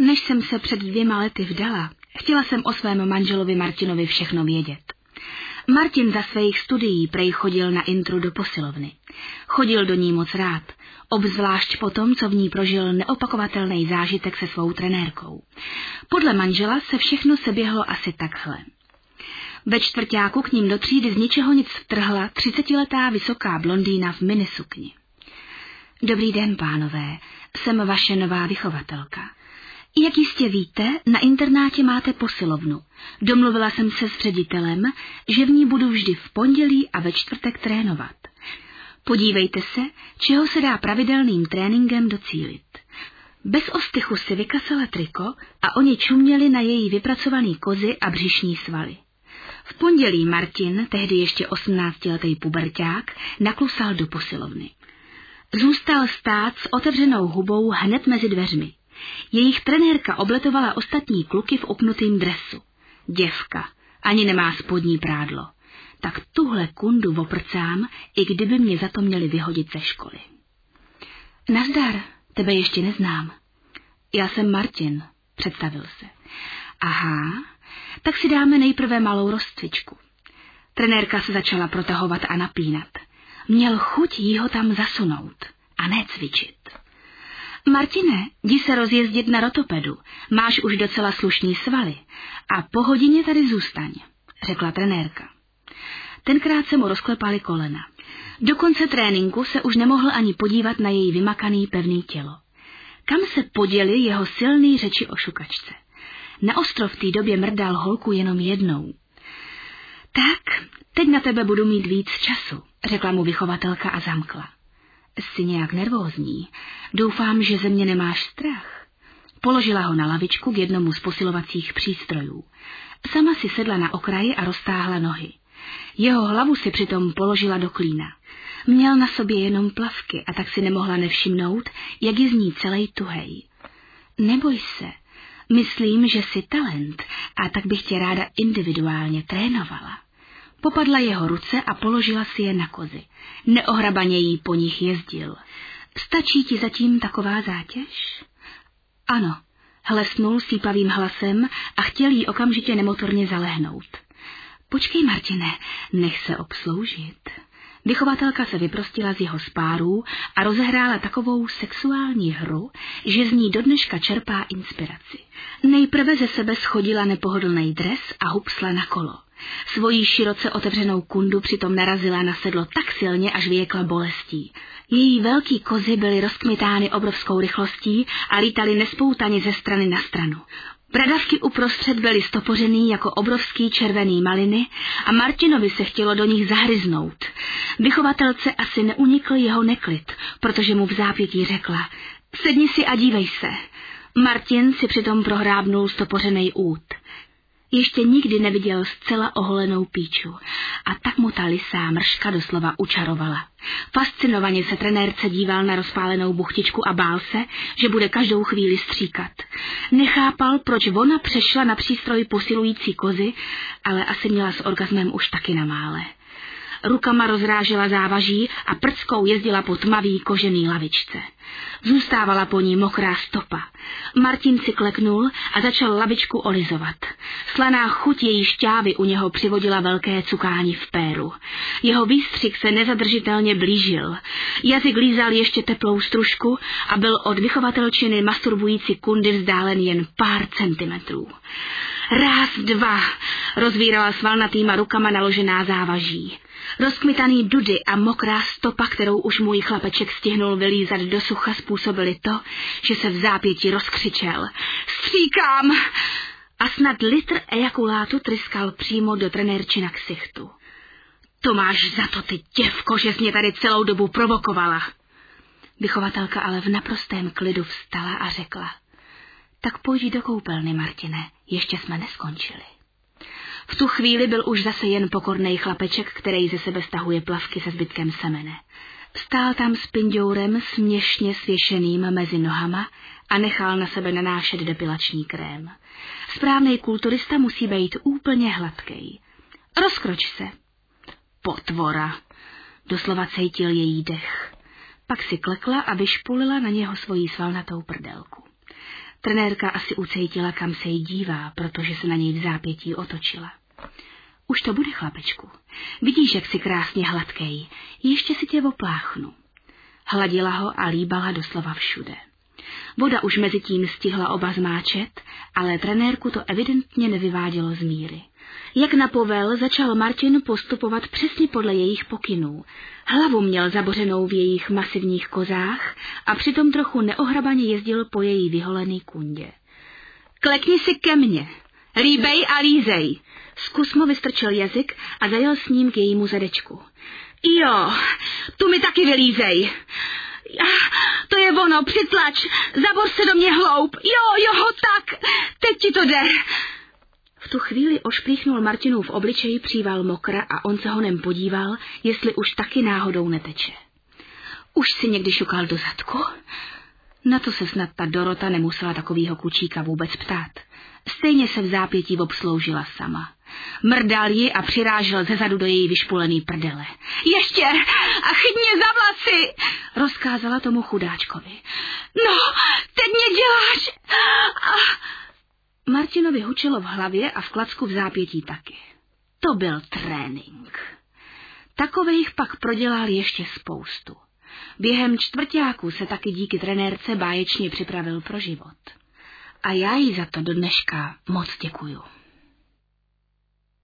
Než jsem se před dvěma lety vdala, chtěla jsem o svém manželovi Martinovi všechno vědět. Martin za svých studií prej chodil na intru do posilovny. Chodil do ní moc rád, obzvlášť po tom, co v ní prožil neopakovatelný zážitek se svou trenérkou. Podle manžela se všechno seběhlo asi takhle. Ve čtvrtáku k ním do třídy z ničeho nic vtrhla třicetiletá vysoká blondýna v minisukni. Dobrý den, pánové, jsem vaše nová vychovatelka. Jak jistě víte, na internátě máte posilovnu. Domluvila jsem se s ředitelem, že v ní budu vždy v pondělí a ve čtvrtek trénovat. Podívejte se, čeho se dá pravidelným tréninkem docílit. Bez ostychu si vykasala triko a oni čuměli na její vypracovaný kozy a břišní svaly. V pondělí Martin, tehdy ještě osmnáctiletý puberták, naklusal do posilovny. Zůstal stát s otevřenou hubou hned mezi dveřmi. Jejich trenérka obletovala ostatní kluky v opnutým dresu. Děvka, ani nemá spodní prádlo. Tak tuhle kundu voprcám, i kdyby mě za to měli vyhodit ze školy. Nazdar, tebe ještě neznám. Já jsem Martin, představil se. Aha, tak si dáme nejprve malou rozcvičku. Trenérka se začala protahovat a napínat. Měl chuť jí ho tam zasunout a ne cvičit. Martine, jdi se rozjezdit na rotopedu, máš už docela slušný svaly a po hodině tady zůstaň, řekla trenérka. Tenkrát se mu rozklepaly kolena. Do konce tréninku se už nemohl ani podívat na její vymakaný pevný tělo. Kam se poděli jeho silný řeči o šukačce? Na ostrov té době mrdal holku jenom jednou. Tak, teď na tebe budu mít víc času, řekla mu vychovatelka a zamkla. Jsi nějak nervózní. Doufám, že ze mě nemáš strach. Položila ho na lavičku k jednomu z posilovacích přístrojů. Sama si sedla na okraji a roztáhla nohy. Jeho hlavu si přitom položila do klína. Měl na sobě jenom plavky a tak si nemohla nevšimnout, jak je z ní celej tuhej. Neboj se, myslím, že jsi talent a tak bych tě ráda individuálně trénovala. Popadla jeho ruce a položila si je na kozy. Neohrabaně jí po nich jezdil. Stačí ti zatím taková zátěž? Ano, hlesnul sípavým hlasem a chtěl jí okamžitě nemotorně zalehnout. Počkej, Martine, nech se obsloužit. Vychovatelka se vyprostila z jeho spárů a rozehrála takovou sexuální hru, že z ní do dneška čerpá inspiraci. Nejprve ze sebe schodila nepohodlný dres a hupsla na kolo. Svojí široce otevřenou kundu přitom narazila na sedlo tak silně, až vyjekla bolestí. Její velký kozy byly rozkmitány obrovskou rychlostí a lítaly nespoutaně ze strany na stranu. Bradavky uprostřed byly stopořený jako obrovský červený maliny a Martinovi se chtělo do nich zahryznout. Vychovatelce asi neunikl jeho neklid, protože mu v zápětí řekla, sedni si a dívej se. Martin si přitom prohrábnul stopořený út. Ještě nikdy neviděl zcela oholenou píču a tak mu ta lisá mrška doslova učarovala. Fascinovaně se trenérce díval na rozpálenou buchtičku a bál se, že bude každou chvíli stříkat. Nechápal, proč ona přešla na přístroj posilující kozy, ale asi měla s orgasmem už taky na mále. Rukama rozrážela závaží a prckou jezdila po tmavý kožený lavičce. Zůstávala po ní mokrá stopa. Martin si kleknul a začal lavičku olizovat. Slaná chuť její šťávy u něho přivodila velké cukání v péru. Jeho výstřik se nezadržitelně blížil. Jazyk lízal ještě teplou stružku a byl od vychovatelčiny masturbující kundy vzdálen jen pár centimetrů. Raz, dva, rozvírala svalnatýma rukama naložená závaží. Rozkmitaný dudy a mokrá stopa, kterou už můj chlapeček stihnul vylízat do sucha, způsobili to, že se v zápěti rozkřičel. Stříkám! A snad litr ejakulátu tryskal přímo do trenérčina ksichtu. To máš za to, ty děvko, že jsi mě tady celou dobu provokovala. Vychovatelka ale v naprostém klidu vstala a řekla. Tak pojď do koupelny, Martine, ještě jsme neskončili. V tu chvíli byl už zase jen pokorný chlapeček, který ze sebe stahuje plavky se zbytkem semene. Stál tam s pindourem směšně svěšeným mezi nohama a nechal na sebe nanášet depilační krém. Správný kulturista musí být úplně hladký. Rozkroč se. Potvora. Doslova cítil její dech. Pak si klekla a vyšpulila na něho svoji svalnatou prdelku. Trenérka asi ucejtila, kam se jí dívá, protože se na něj v zápětí otočila. Už to bude, chlapečku. Vidíš, jak jsi krásně hladkej. Ještě si tě opláchnu. Hladila ho a líbala doslova všude. Voda už mezi tím stihla oba zmáčet, ale trenérku to evidentně nevyvádělo z míry. Jak na povel začal Martin postupovat přesně podle jejich pokynů. Hlavu měl zabořenou v jejich masivních kozách a přitom trochu neohrabaně jezdil po její vyholený kundě. Klekni si ke mně, líbej a lízej. Zkus mu vystrčil jazyk a zajel s ním k jejímu zadečku. Jo, tu mi taky vylízej. To je ono, přitlač, zabor se do mě hloub. Jo, jo, tak, teď ti to jde. V tu chvíli ošplíchnul Martinův obličej příval mokra a on se honem podíval, jestli už taky náhodou neteče. Už si někdy šukal do zadku? Na to se snad ta Dorota nemusela takovýho kučíka vůbec ptát. Stejně se v zápětí obsloužila sama. Mrdal ji a přirážel ze zadu do její vyšpulený prdele. Ještě! A chytně za vlasy! Rozkázala tomu chudáčkovi. No, teď mě děláš! A... Martinovi hučelo v hlavě a v klacku v zápětí taky. To byl trénink. Takových pak prodělal ještě spoustu. Během čtvrtáků se taky díky trenérce báječně připravil pro život. A já jí za to do dneška moc děkuju.